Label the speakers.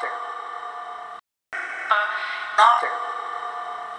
Speaker 1: Check. Check.